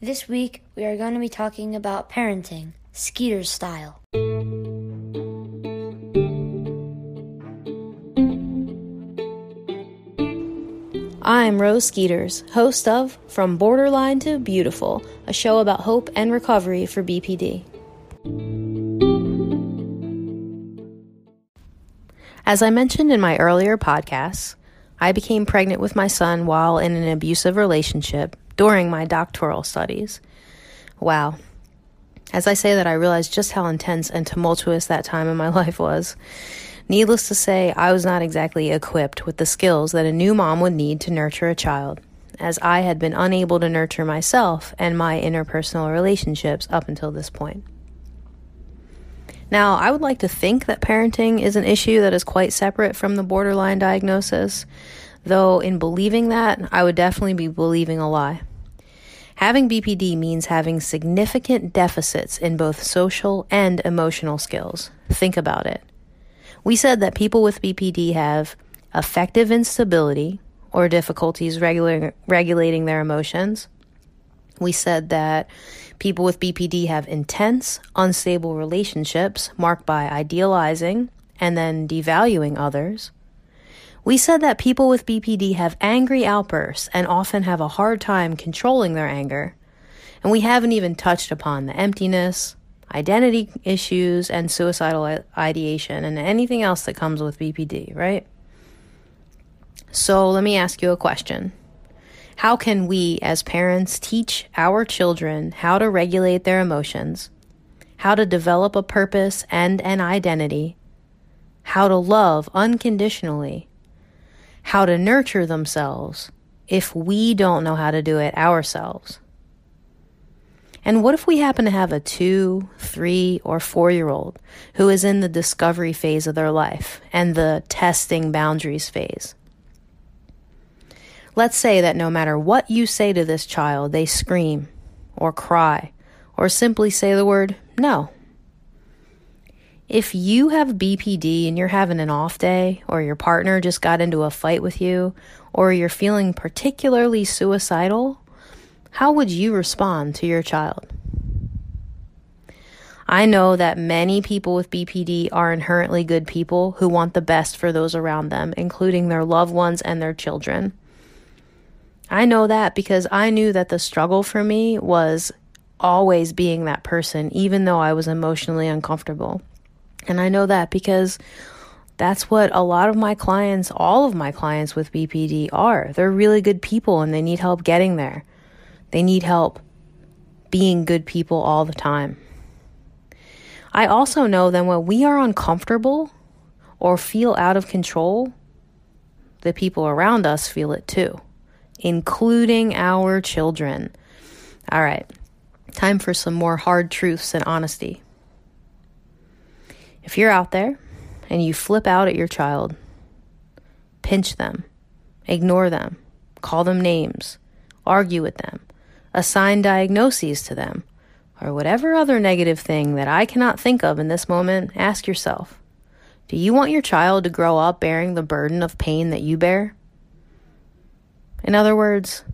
This week, we are going to be talking about parenting, Skeeter style. I'm Rose Skeeters, host of From Borderline to Beautiful, a show about hope and recovery for BPD. As I mentioned in my earlier podcasts, I became pregnant with my son while in an abusive relationship during my doctoral studies. Wow. As I say that, I realize just how intense and tumultuous that time in my life was. Needless to say, I was not exactly equipped with the skills that a new mom would need to nurture a child, as I had been unable to nurture myself and my interpersonal relationships up until this point. Now, I would like to think that parenting is an issue that is quite separate from the borderline diagnosis, though in believing that, I would definitely be believing a lie. Having BPD means having significant deficits in both social and emotional skills. Think about it. We said that people with BPD have affective instability or difficulties regulating, regulating their emotions. We said that people with BPD have intense, unstable relationships marked by idealizing and then devaluing others. We said that people with BPD have angry outbursts and often have a hard time controlling their anger. And we haven't even touched upon the emptiness, identity issues, and suicidal ideation and anything else that comes with BPD, right? So let me ask you a question. How can we, as parents, teach our children how to regulate their emotions, how to develop a purpose and an identity, how to love unconditionally, how to nurture themselves if we don't know how to do it ourselves? And what if we happen to have a two, three, or four year old who is in the discovery phase of their life and the testing boundaries phase? Let's say that no matter what you say to this child, they scream or cry or simply say the word no. If you have BPD and you're having an off day, or your partner just got into a fight with you, or you're feeling particularly suicidal, how would you respond to your child? I know that many people with BPD are inherently good people who want the best for those around them, including their loved ones and their children. I know that because I knew that the struggle for me was always being that person, even though I was emotionally uncomfortable. And I know that because that's what a lot of my clients, all of my clients with BPD are. They're really good people and they need help getting there. They need help being good people all the time. I also know that when we are uncomfortable or feel out of control, the people around us feel it too, including our children. All right, time for some more hard truths and honesty. If you're out there and you flip out at your child, pinch them, ignore them, call them names, argue with them, assign diagnoses to them, or whatever other negative thing that I cannot think of in this moment, ask yourself Do you want your child to grow up bearing the burden of pain that you bear? In other words,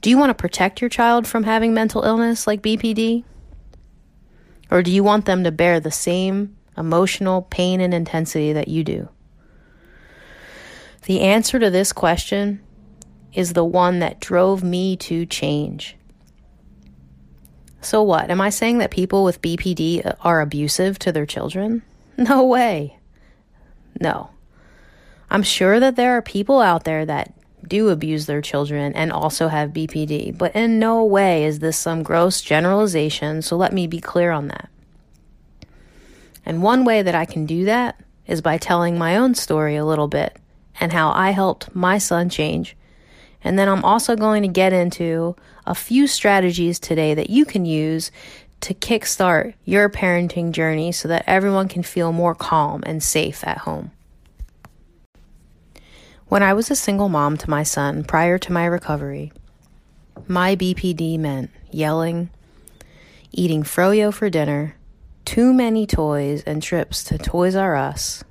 do you want to protect your child from having mental illness like BPD? Or do you want them to bear the same emotional pain and intensity that you do? The answer to this question is the one that drove me to change. So, what? Am I saying that people with BPD are abusive to their children? No way. No. I'm sure that there are people out there that do abuse their children and also have BPD, but in no way is this some gross generalization, so let me be clear on that. And one way that I can do that is by telling my own story a little bit and how I helped my son change. And then I'm also going to get into a few strategies today that you can use to kickstart your parenting journey so that everyone can feel more calm and safe at home. When I was a single mom to my son prior to my recovery, my BPD meant yelling, eating froyo for dinner, too many toys and trips to Toys R Us,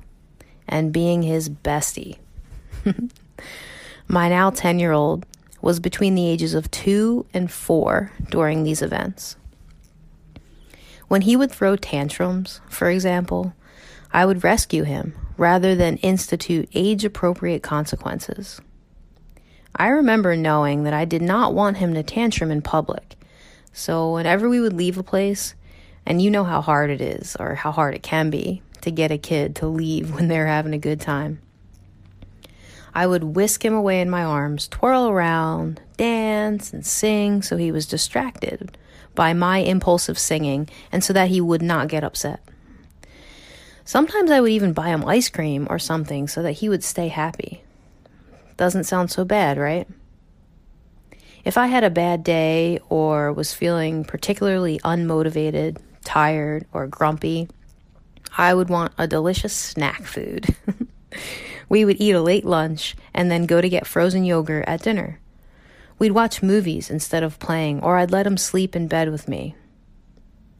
and being his bestie. My now 10 year old was between the ages of two and four during these events. When he would throw tantrums, for example, I would rescue him rather than institute age appropriate consequences. I remember knowing that I did not want him to tantrum in public, so whenever we would leave a place, and you know how hard it is, or how hard it can be, to get a kid to leave when they're having a good time. I would whisk him away in my arms, twirl around, dance, and sing so he was distracted by my impulsive singing and so that he would not get upset. Sometimes I would even buy him ice cream or something so that he would stay happy. Doesn't sound so bad, right? If I had a bad day or was feeling particularly unmotivated, tired, or grumpy, I would want a delicious snack food. we would eat a late lunch and then go to get frozen yogurt at dinner. We'd watch movies instead of playing, or I'd let him sleep in bed with me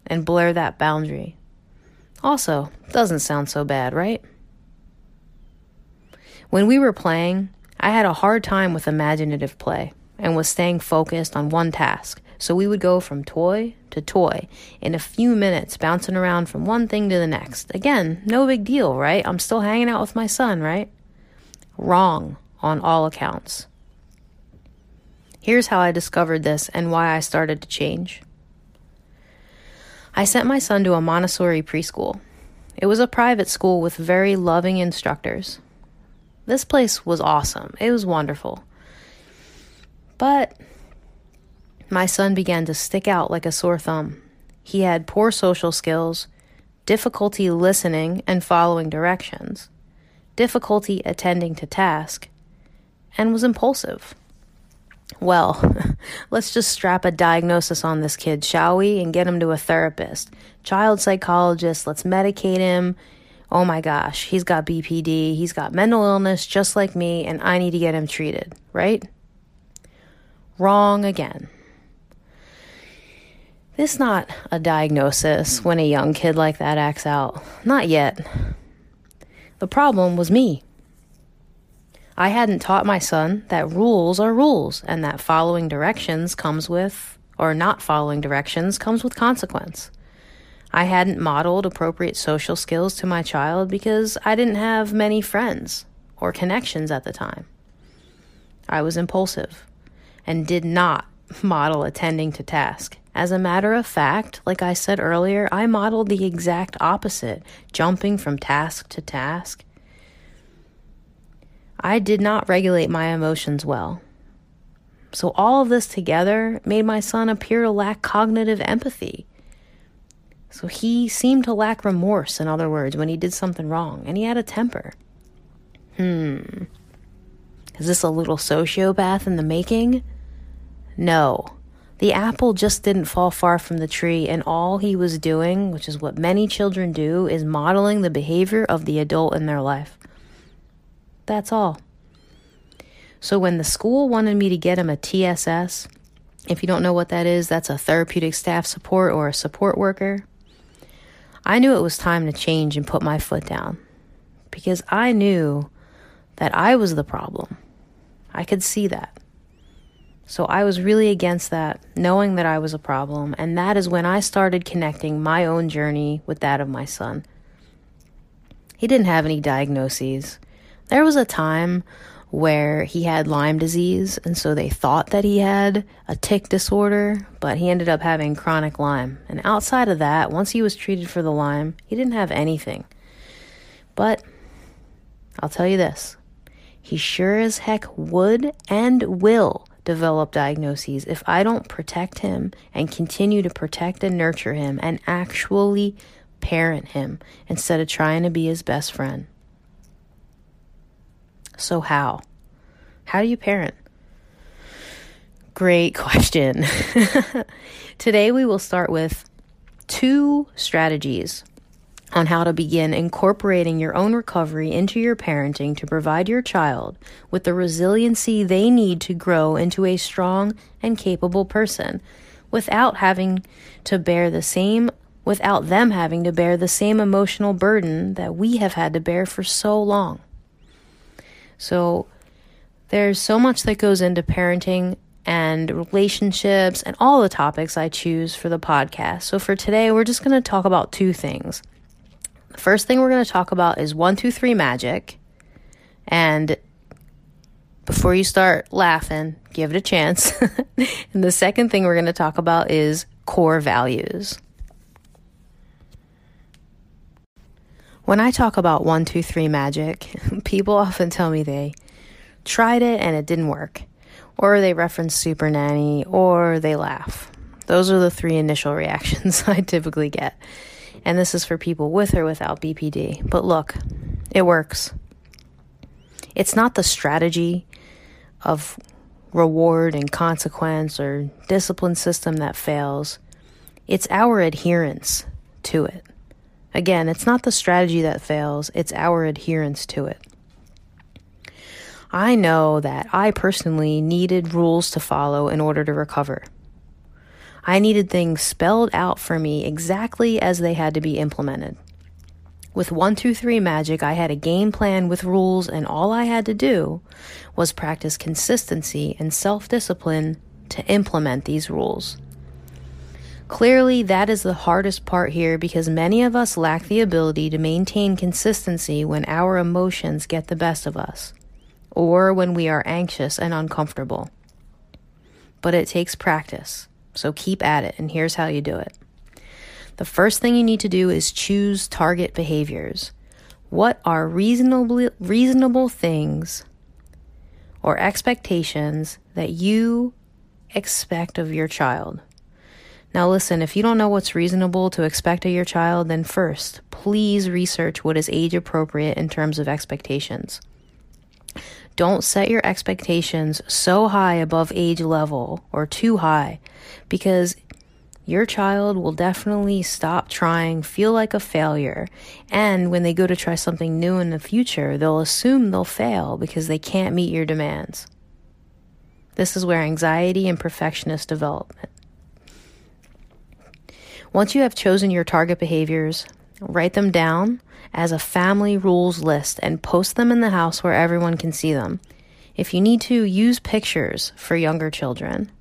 and blur that boundary. Also, doesn't sound so bad, right? When we were playing, I had a hard time with imaginative play and was staying focused on one task, so we would go from toy to toy in a few minutes, bouncing around from one thing to the next. Again, no big deal, right? I'm still hanging out with my son, right? Wrong on all accounts. Here's how I discovered this and why I started to change. I sent my son to a Montessori preschool. It was a private school with very loving instructors. This place was awesome. It was wonderful. But my son began to stick out like a sore thumb. He had poor social skills, difficulty listening and following directions, difficulty attending to task, and was impulsive. Well, let's just strap a diagnosis on this kid, shall we? And get him to a therapist, child psychologist. Let's medicate him. Oh my gosh, he's got BPD. He's got mental illness just like me, and I need to get him treated, right? Wrong again. It's not a diagnosis when a young kid like that acts out. Not yet. The problem was me. I hadn't taught my son that rules are rules and that following directions comes with, or not following directions comes with consequence. I hadn't modeled appropriate social skills to my child because I didn't have many friends or connections at the time. I was impulsive and did not model attending to task. As a matter of fact, like I said earlier, I modeled the exact opposite, jumping from task to task. I did not regulate my emotions well. So, all of this together made my son appear to lack cognitive empathy. So, he seemed to lack remorse, in other words, when he did something wrong, and he had a temper. Hmm. Is this a little sociopath in the making? No. The apple just didn't fall far from the tree, and all he was doing, which is what many children do, is modeling the behavior of the adult in their life. That's all. So when the school wanted me to get him a TSS, if you don't know what that is, that's a therapeutic staff support or a support worker. I knew it was time to change and put my foot down because I knew that I was the problem. I could see that. So I was really against that, knowing that I was a problem, and that is when I started connecting my own journey with that of my son. He didn't have any diagnoses. There was a time where he had Lyme disease, and so they thought that he had a tic disorder, but he ended up having chronic Lyme. And outside of that, once he was treated for the Lyme, he didn't have anything. But I'll tell you this he sure as heck would and will develop diagnoses if I don't protect him and continue to protect and nurture him and actually parent him instead of trying to be his best friend. So, how? How do you parent? Great question. Today, we will start with two strategies on how to begin incorporating your own recovery into your parenting to provide your child with the resiliency they need to grow into a strong and capable person without having to bear the same without them having to bear the same emotional burden that we have had to bear for so long. So There's so much that goes into parenting and relationships and all the topics I choose for the podcast. So for today, we're just going to talk about two things. The first thing we're going to talk about is one, two, three magic. And before you start laughing, give it a chance. and the second thing we're going to talk about is core values. When I talk about one, two, three magic, people often tell me they tried it and it didn't work, or they reference Super Nanny, or they laugh. Those are the three initial reactions I typically get. And this is for people with or without BPD. But look, it works. It's not the strategy of reward and consequence or discipline system that fails, it's our adherence to it. Again, it's not the strategy that fails, it's our adherence to it. I know that I personally needed rules to follow in order to recover. I needed things spelled out for me exactly as they had to be implemented. With 123 Magic, I had a game plan with rules, and all I had to do was practice consistency and self discipline to implement these rules. Clearly, that is the hardest part here because many of us lack the ability to maintain consistency when our emotions get the best of us or when we are anxious and uncomfortable. But it takes practice, so keep at it, and here's how you do it. The first thing you need to do is choose target behaviors. What are reasonable reasonable things or expectations that you expect of your child? Now, listen, if you don't know what's reasonable to expect of your child, then first, please research what is age appropriate in terms of expectations. Don't set your expectations so high above age level or too high because your child will definitely stop trying, feel like a failure, and when they go to try something new in the future, they'll assume they'll fail because they can't meet your demands. This is where anxiety and perfectionist development. Once you have chosen your target behaviors, write them down as a family rules list and post them in the house where everyone can see them. If you need to, use pictures for younger children.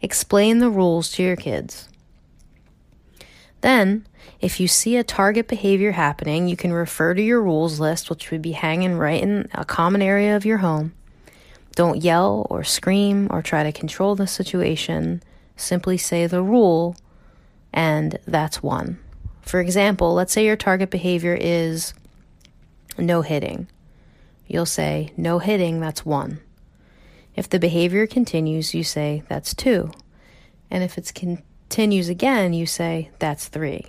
Explain the rules to your kids. Then, if you see a target behavior happening, you can refer to your rules list, which would be hanging right in a common area of your home. Don't yell or scream or try to control the situation. Simply say the rule, and that's one. For example, let's say your target behavior is no hitting. You'll say, no hitting, that's one. If the behavior continues, you say, that's two. And if it continues again, you say, that's three.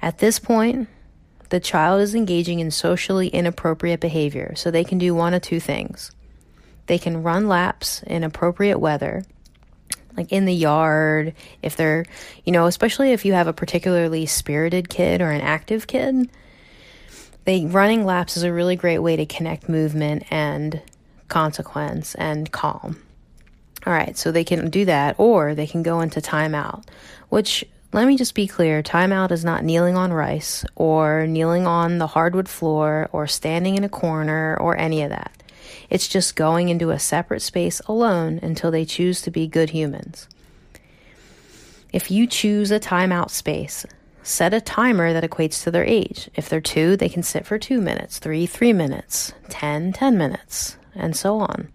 At this point, the child is engaging in socially inappropriate behavior, so they can do one of two things. They can run laps in appropriate weather, like in the yard, if they're, you know, especially if you have a particularly spirited kid or an active kid, they running laps is a really great way to connect movement and consequence, and calm. All right, so they can do that, or they can go into timeout, which let me just be clear timeout is not kneeling on rice, or kneeling on the hardwood floor, or standing in a corner, or any of that. It's just going into a separate space alone until they choose to be good humans. If you choose a timeout space, set a timer that equates to their age. If they're two, they can sit for two minutes, three, three minutes, ten, ten minutes and so on.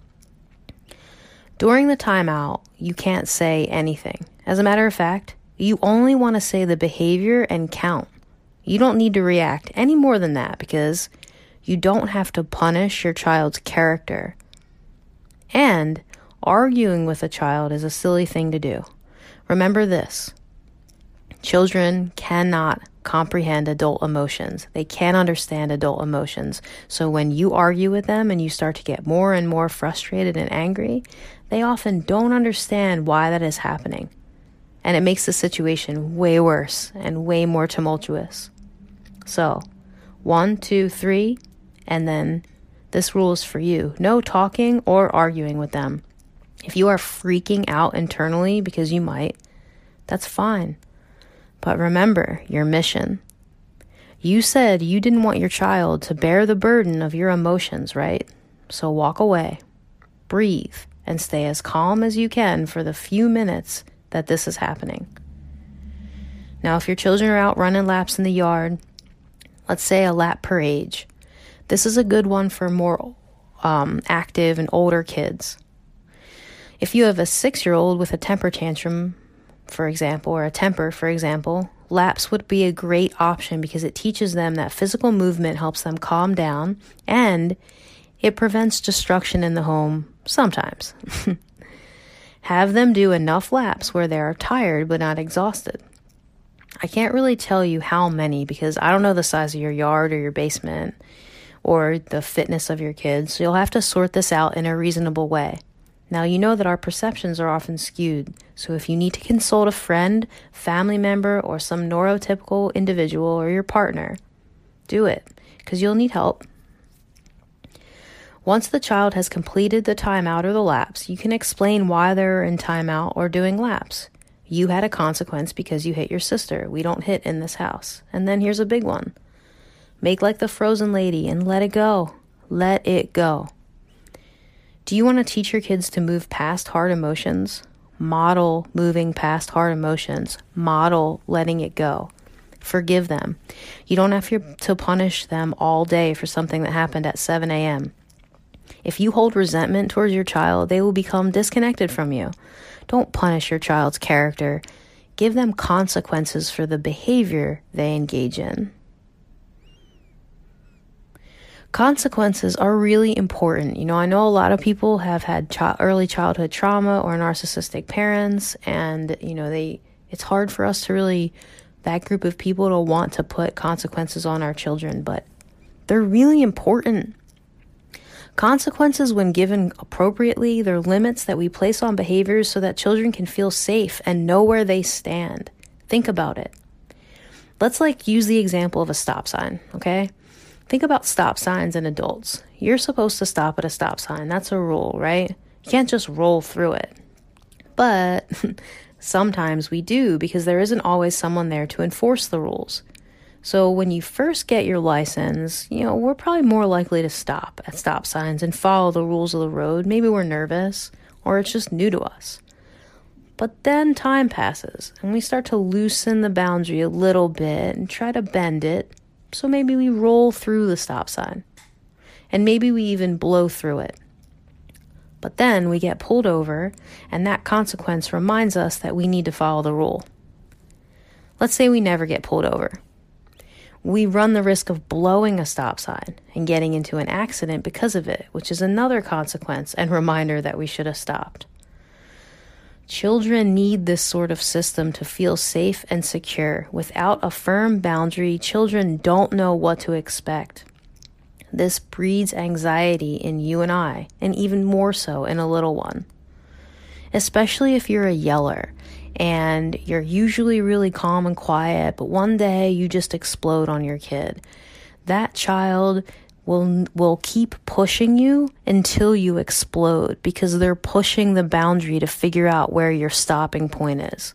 During the timeout, you can't say anything. As a matter of fact, you only want to say the behavior and count. You don't need to react any more than that because you don't have to punish your child's character. And arguing with a child is a silly thing to do. Remember this children cannot comprehend adult emotions. They can't understand adult emotions. So when you argue with them and you start to get more and more frustrated and angry, they often don't understand why that is happening. And it makes the situation way worse and way more tumultuous. So, one, two, three, and then this rule is for you no talking or arguing with them. If you are freaking out internally, because you might, that's fine. But remember your mission. You said you didn't want your child to bear the burden of your emotions, right? So walk away, breathe, and stay as calm as you can for the few minutes that this is happening. Now, if your children are out running laps in the yard, let's say a lap per age, this is a good one for more um, active and older kids. If you have a six year old with a temper tantrum, for example, or a temper, for example, laps would be a great option because it teaches them that physical movement helps them calm down and it prevents destruction in the home sometimes. Have them do enough laps where they are tired but not exhausted. I can't really tell you how many because I don't know the size of your yard or your basement or the fitness of your kids, so you'll have to sort this out in a reasonable way. Now, you know that our perceptions are often skewed, so if you need to consult a friend, family member, or some neurotypical individual or your partner, do it because you'll need help. Once the child has completed the timeout or the laps, you can explain why they're in timeout or doing laps. You had a consequence because you hit your sister. We don't hit in this house. And then here's a big one make like the frozen lady and let it go. Let it go. Do you want to teach your kids to move past hard emotions? Model moving past hard emotions. Model letting it go. Forgive them. You don't have to punish them all day for something that happened at 7 a.m. If you hold resentment towards your child, they will become disconnected from you. Don't punish your child's character. Give them consequences for the behavior they engage in. Consequences are really important. You know, I know a lot of people have had early childhood trauma or narcissistic parents and, you know, they it's hard for us to really that group of people to want to put consequences on our children, but they're really important. Consequences, when given appropriately, they're limits that we place on behaviors so that children can feel safe and know where they stand. Think about it. Let's like use the example of a stop sign, okay? Think about stop signs and adults. You're supposed to stop at a stop sign. That's a rule, right? You can't just roll through it. But sometimes we do because there isn't always someone there to enforce the rules. So when you first get your license, you know, we're probably more likely to stop at stop signs and follow the rules of the road. Maybe we're nervous or it's just new to us. But then time passes and we start to loosen the boundary a little bit and try to bend it. So maybe we roll through the stop sign and maybe we even blow through it. But then we get pulled over, and that consequence reminds us that we need to follow the rule. Let's say we never get pulled over we run the risk of blowing a stop sign and getting into an accident because of it, which is another consequence and reminder that we should have stopped. Children need this sort of system to feel safe and secure. Without a firm boundary, children don't know what to expect. This breeds anxiety in you and I, and even more so in a little one. Especially if you're a yeller and you're usually really calm and quiet, but one day you just explode on your kid. That child will will keep pushing you until you explode because they're pushing the boundary to figure out where your stopping point is.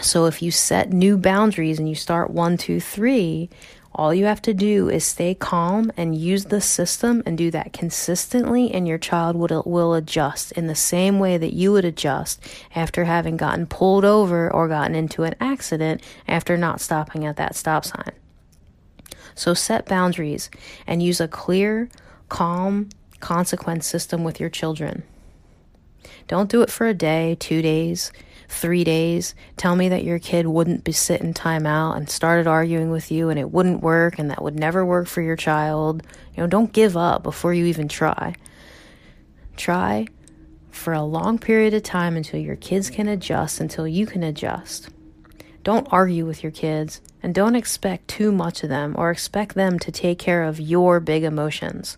So if you set new boundaries and you start one, two, three, all you have to do is stay calm and use the system and do that consistently, and your child will, will adjust in the same way that you would adjust after having gotten pulled over or gotten into an accident after not stopping at that stop sign. So set boundaries and use a clear, calm consequence system with your children. Don't do it for a day, two days three days, tell me that your kid wouldn't be sitting time out and started arguing with you and it wouldn't work and that would never work for your child. You know, don't give up before you even try. Try for a long period of time until your kids can adjust, until you can adjust. Don't argue with your kids and don't expect too much of them or expect them to take care of your big emotions.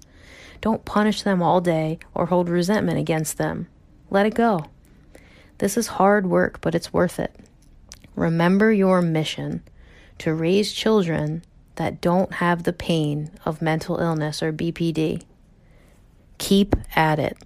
Don't punish them all day or hold resentment against them. Let it go. This is hard work, but it's worth it. Remember your mission to raise children that don't have the pain of mental illness or BPD. Keep at it.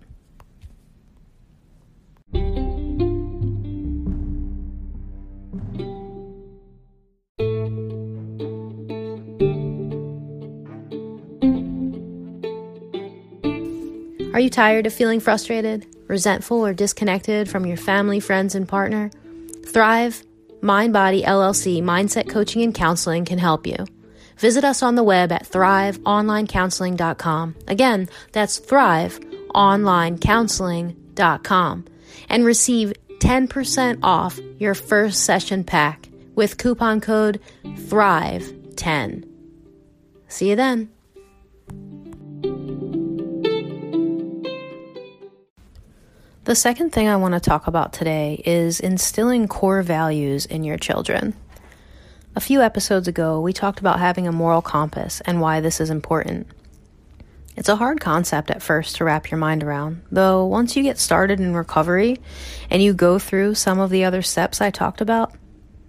Are you tired of feeling frustrated, resentful, or disconnected from your family, friends, and partner? Thrive, Mind Body LLC, Mindset Coaching and Counseling can help you. Visit us on the web at thriveonlinecounseling.com. Again, that's thriveonlinecounseling.com and receive 10% off your first session pack with coupon code THRIVE10. See you then. The second thing I want to talk about today is instilling core values in your children. A few episodes ago, we talked about having a moral compass and why this is important. It's a hard concept at first to wrap your mind around, though once you get started in recovery and you go through some of the other steps I talked about,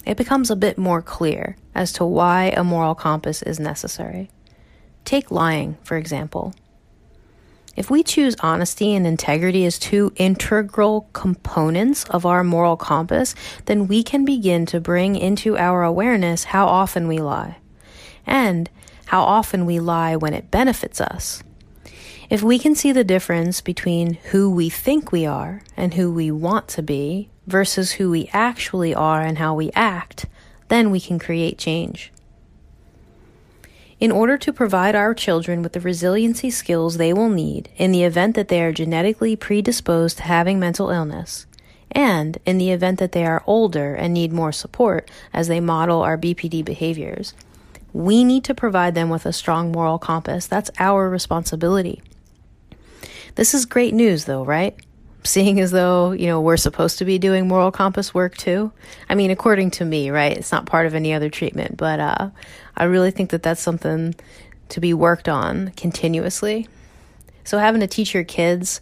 it becomes a bit more clear as to why a moral compass is necessary. Take lying, for example. If we choose honesty and integrity as two integral components of our moral compass, then we can begin to bring into our awareness how often we lie and how often we lie when it benefits us. If we can see the difference between who we think we are and who we want to be versus who we actually are and how we act, then we can create change. In order to provide our children with the resiliency skills they will need in the event that they are genetically predisposed to having mental illness, and in the event that they are older and need more support as they model our BPD behaviors, we need to provide them with a strong moral compass. That's our responsibility. This is great news, though, right? Seeing as though, you know, we're supposed to be doing moral compass work too. I mean, according to me, right? It's not part of any other treatment, but uh, I really think that that's something to be worked on continuously. So having to teach your kids,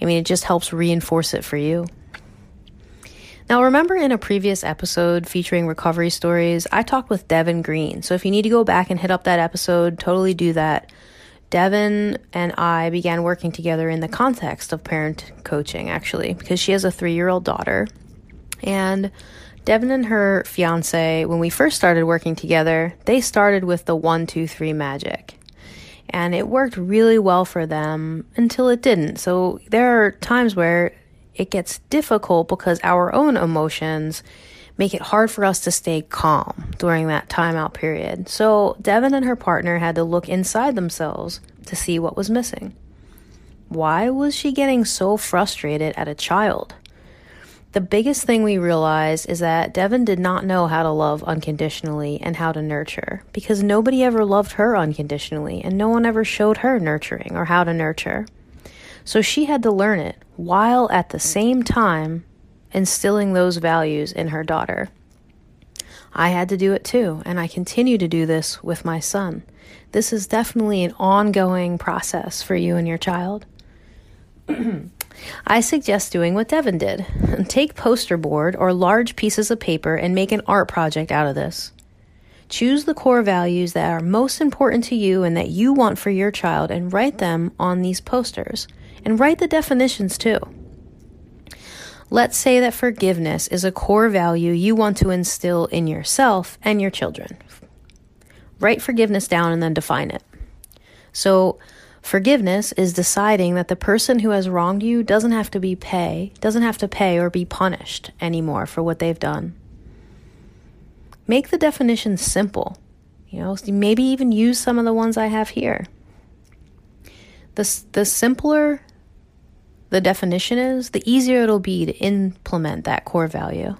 I mean, it just helps reinforce it for you. Now, remember in a previous episode featuring recovery stories, I talked with Devin Green. So if you need to go back and hit up that episode, totally do that. Devin and I began working together in the context of parent coaching, actually, because she has a three year old daughter. And Devin and her fiance, when we first started working together, they started with the one, two, three magic. And it worked really well for them until it didn't. So there are times where it gets difficult because our own emotions make it hard for us to stay calm during that timeout period. So Devin and her partner had to look inside themselves to see what was missing. Why was she getting so frustrated at a child? The biggest thing we realized is that Devin did not know how to love unconditionally and how to nurture because nobody ever loved her unconditionally and no one ever showed her nurturing or how to nurture. So she had to learn it while at the same time instilling those values in her daughter. I had to do it too, and I continue to do this with my son. This is definitely an ongoing process for you and your child. I suggest doing what Devin did. Take poster board or large pieces of paper and make an art project out of this. Choose the core values that are most important to you and that you want for your child and write them on these posters. And write the definitions too. Let's say that forgiveness is a core value you want to instill in yourself and your children. Write forgiveness down and then define it. So, forgiveness is deciding that the person who has wronged you doesn't have to be pay, doesn't have to pay or be punished anymore for what they've done. Make the definition simple. You know, maybe even use some of the ones I have here. The, the simpler the definition is, the easier it'll be to implement that core value.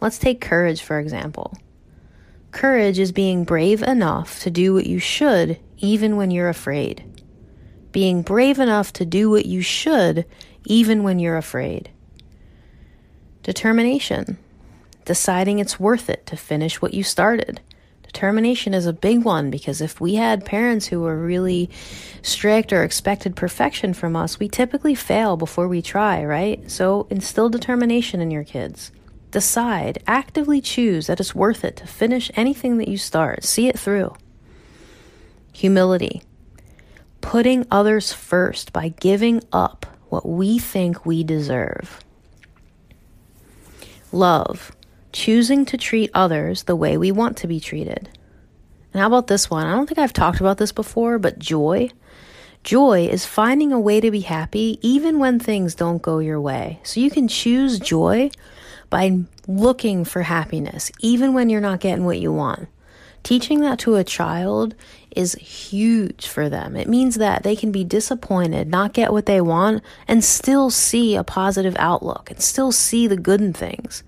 Let's take courage, for example. Courage is being brave enough to do what you should even when you're afraid. Being brave enough to do what you should even when you're afraid. Determination. Deciding it's worth it to finish what you started. Determination is a big one because if we had parents who were really strict or expected perfection from us, we typically fail before we try, right? So instill determination in your kids. Decide, actively choose that it's worth it to finish anything that you start. See it through. Humility. Putting others first by giving up what we think we deserve. Love choosing to treat others the way we want to be treated. And how about this one? I don't think I've talked about this before, but joy. Joy is finding a way to be happy even when things don't go your way. So you can choose joy by looking for happiness, even when you're not getting what you want. Teaching that to a child is huge for them. It means that they can be disappointed, not get what they want, and still see a positive outlook and still see the good in things.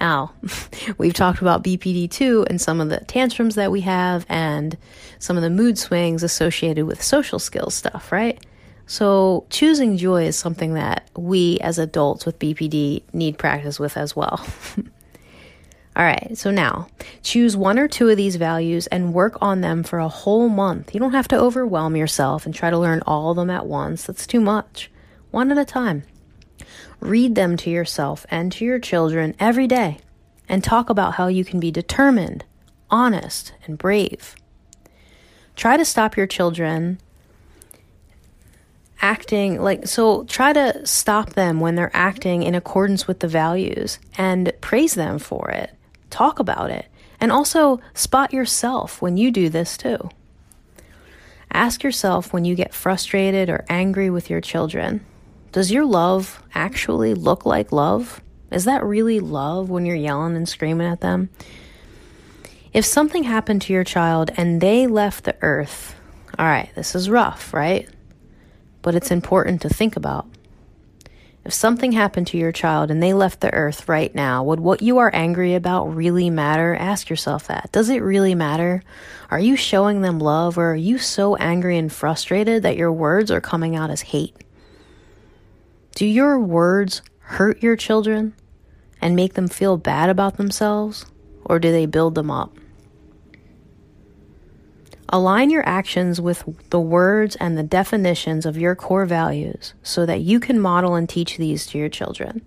Now, we've talked about BPD too and some of the tantrums that we have and some of the mood swings associated with social skills stuff, right? So, choosing joy is something that we as adults with BPD need practice with as well. All right, so now choose one or two of these values and work on them for a whole month. You don't have to overwhelm yourself and try to learn all of them at once, that's too much. One at a time. Read them to yourself and to your children every day and talk about how you can be determined, honest, and brave. Try to stop your children acting like so try to stop them when they're acting in accordance with the values and praise them for it. Talk about it. And also spot yourself when you do this too. Ask yourself when you get frustrated or angry with your children does your love actually look like love? Is that really love when you're yelling and screaming at them? If something happened to your child and they left the earth, all right, this is rough, right? But it's important to think about. If something happened to your child and they left the earth right now, would what you are angry about really matter? Ask yourself that. Does it really matter? Are you showing them love or are you so angry and frustrated that your words are coming out as hate? Do your words hurt your children and make them feel bad about themselves, or do they build them up? Align your actions with the words and the definitions of your core values so that you can model and teach these to your children.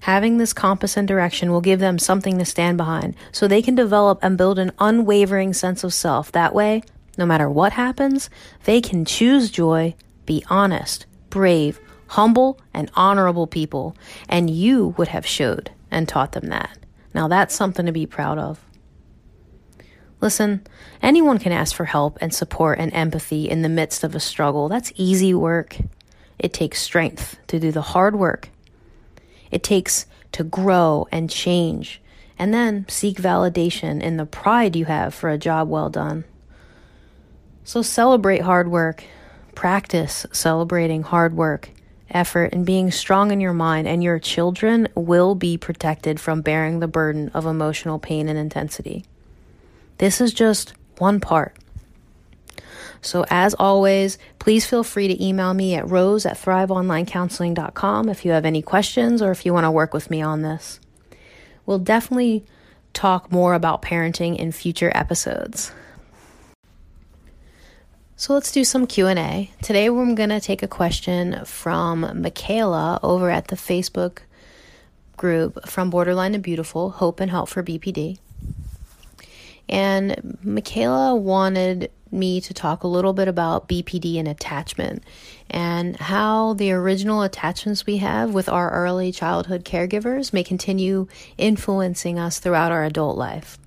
Having this compass and direction will give them something to stand behind so they can develop and build an unwavering sense of self. That way, no matter what happens, they can choose joy, be honest, brave, humble and honorable people, and you would have showed and taught them that. Now that's something to be proud of. Listen, anyone can ask for help and support and empathy in the midst of a struggle. That's easy work. It takes strength to do the hard work. It takes to grow and change, and then seek validation in the pride you have for a job well done. So celebrate hard work. Practice celebrating hard work effort and being strong in your mind, and your children will be protected from bearing the burden of emotional pain and intensity. This is just one part. So, as always, please feel free to email me at rose at thriveonlinecounseling.com if you have any questions or if you want to work with me on this. We'll definitely talk more about parenting in future episodes. So let's do some Q&A. Today we're going to take a question from Michaela over at the Facebook group from Borderline to Beautiful, Hope and Help for BPD. And Michaela wanted me to talk a little bit about BPD and attachment and how the original attachments we have with our early childhood caregivers may continue influencing us throughout our adult life.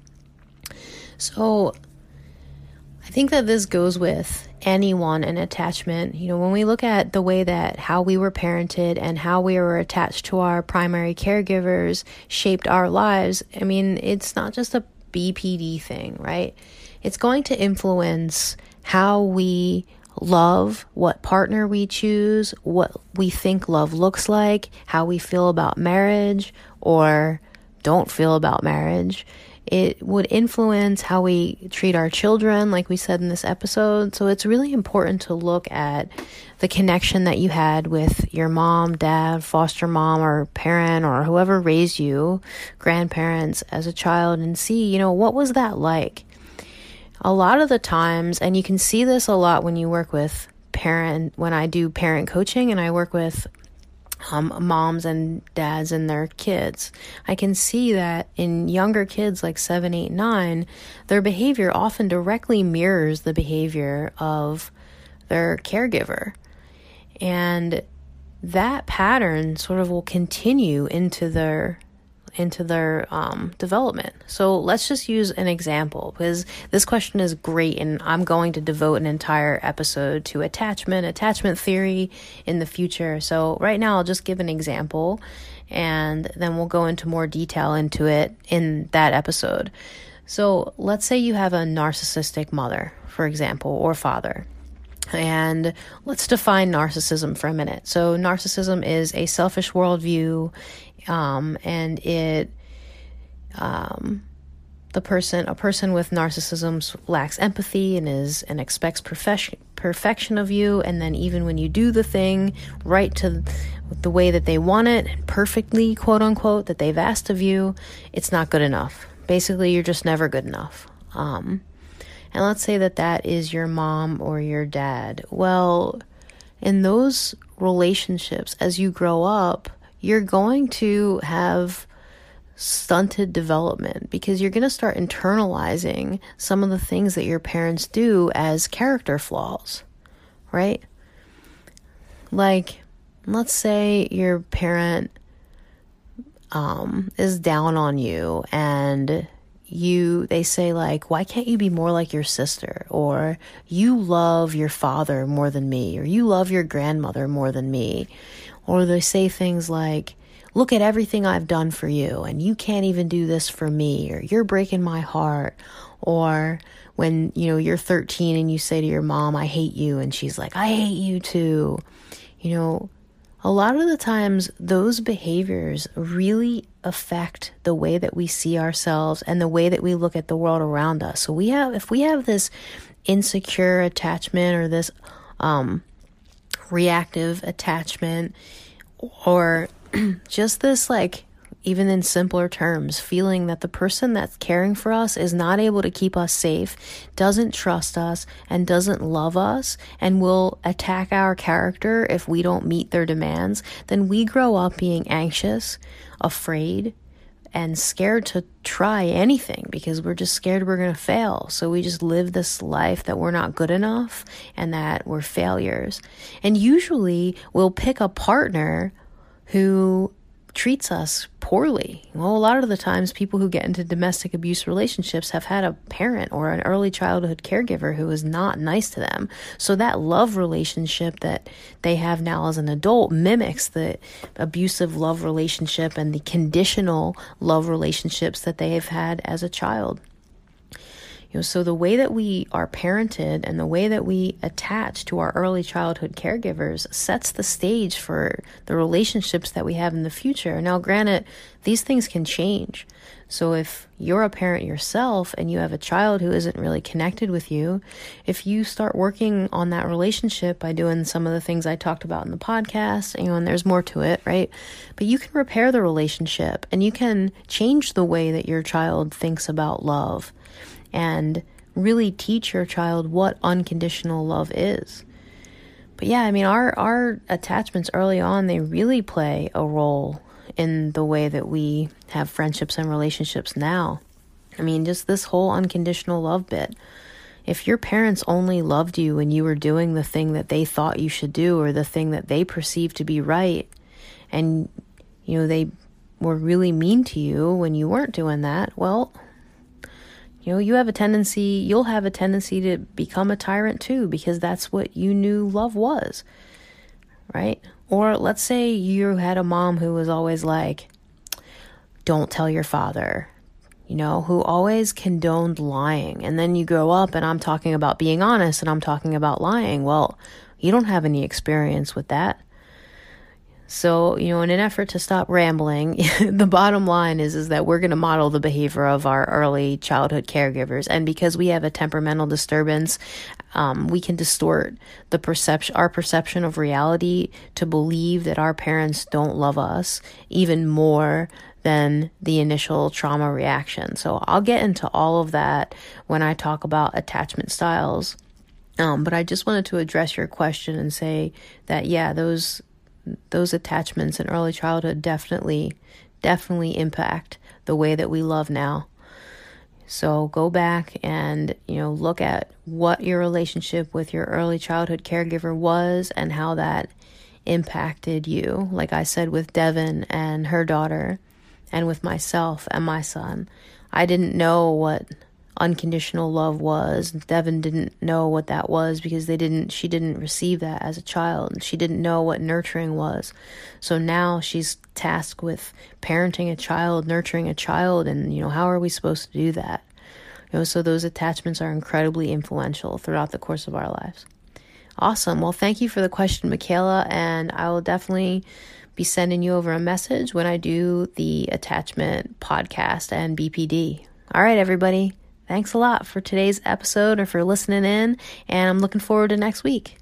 So, I think that this goes with anyone in attachment. You know, when we look at the way that how we were parented and how we were attached to our primary caregivers shaped our lives, I mean, it's not just a BPD thing, right? It's going to influence how we love, what partner we choose, what we think love looks like, how we feel about marriage or don't feel about marriage it would influence how we treat our children, like we said in this episode. So it's really important to look at the connection that you had with your mom, dad, foster mom, or parent, or whoever raised you, grandparents as a child, and see, you know, what was that like? A lot of the times, and you can see this a lot when you work with parent, when I do parent coaching and I work with um, moms and dads and their kids. I can see that in younger kids like seven, eight, nine, their behavior often directly mirrors the behavior of their caregiver. And that pattern sort of will continue into their into their um, development. So let's just use an example because this question is great, and I'm going to devote an entire episode to attachment, attachment theory in the future. So right now, I'll just give an example, and then we'll go into more detail into it in that episode. So let's say you have a narcissistic mother, for example, or father. And let's define narcissism for a minute. So, narcissism is a selfish worldview, um, and it, um, the person, a person with narcissism lacks empathy and is and expects perfection, perfection of you. And then even when you do the thing right to the way that they want it, perfectly, quote unquote, that they've asked of you, it's not good enough. Basically, you're just never good enough. Um, and let's say that that is your mom or your dad. Well, in those relationships, as you grow up, you're going to have stunted development because you're going to start internalizing some of the things that your parents do as character flaws, right? Like, let's say your parent um, is down on you and you they say like why can't you be more like your sister? Or you love your father more than me or you love your grandmother more than me. Or they say things like look at everything I've done for you and you can't even do this for me or you're breaking my heart. Or when you know you're 13 and you say to your mom I hate you and she's like I hate you too. You know a lot of the times those behaviors really affect the way that we see ourselves and the way that we look at the world around us. So we have if we have this insecure attachment or this um, reactive attachment or just this like even in simpler terms, feeling that the person that's caring for us is not able to keep us safe, doesn't trust us, and doesn't love us, and will attack our character if we don't meet their demands, then we grow up being anxious, afraid, and scared to try anything because we're just scared we're going to fail. So we just live this life that we're not good enough and that we're failures. And usually we'll pick a partner who treats us poorly. Well, a lot of the times, people who get into domestic abuse relationships have had a parent or an early childhood caregiver who is not nice to them. So that love relationship that they have now as an adult mimics the abusive love relationship and the conditional love relationships that they have had as a child. You know, so the way that we are parented and the way that we attach to our early childhood caregivers sets the stage for the relationships that we have in the future. Now, granted, these things can change. So if you're a parent yourself and you have a child who isn't really connected with you, if you start working on that relationship by doing some of the things I talked about in the podcast, you know, and there's more to it, right? But you can repair the relationship and you can change the way that your child thinks about love and really teach your child what unconditional love is. But yeah, I mean our our attachments early on they really play a role in the way that we have friendships and relationships now. I mean, just this whole unconditional love bit. If your parents only loved you when you were doing the thing that they thought you should do or the thing that they perceived to be right, and you know, they were really mean to you when you weren't doing that, well, you know, you have a tendency, you'll have a tendency to become a tyrant too, because that's what you knew love was, right? Or let's say you had a mom who was always like, don't tell your father, you know, who always condoned lying. And then you grow up, and I'm talking about being honest and I'm talking about lying. Well, you don't have any experience with that. So, you know, in an effort to stop rambling, the bottom line is is that we're going to model the behavior of our early childhood caregivers, and because we have a temperamental disturbance, um, we can distort the perception, our perception of reality, to believe that our parents don't love us even more than the initial trauma reaction. So, I'll get into all of that when I talk about attachment styles. Um, but I just wanted to address your question and say that yeah, those those attachments in early childhood definitely, definitely impact the way that we love now. So go back and, you know, look at what your relationship with your early childhood caregiver was and how that impacted you. Like I said with Devin and her daughter, and with myself and my son. I didn't know what unconditional love was. Devin didn't know what that was because they didn't she didn't receive that as a child. She didn't know what nurturing was. So now she's tasked with parenting a child, nurturing a child and you know how are we supposed to do that? You know, so those attachments are incredibly influential throughout the course of our lives. Awesome. Well, thank you for the question, Michaela, and I will definitely be sending you over a message when I do the attachment podcast and BPD. All right, everybody. Thanks a lot for today's episode or for listening in, and I'm looking forward to next week.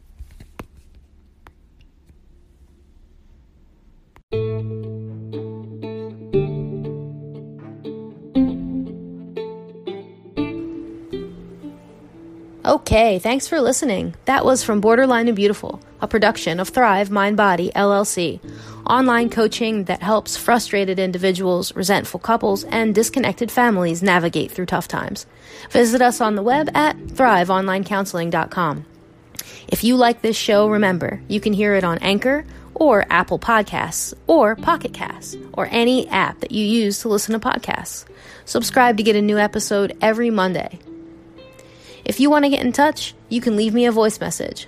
Okay, thanks for listening. That was from Borderline and Beautiful, a production of Thrive Mind Body LLC, online coaching that helps frustrated individuals, resentful couples, and disconnected families navigate through tough times. Visit us on the web at thriveonlinecounseling.com. If you like this show, remember, you can hear it on Anchor or Apple Podcasts or Pocket Casts or any app that you use to listen to podcasts. Subscribe to get a new episode every Monday. If you want to get in touch, you can leave me a voice message.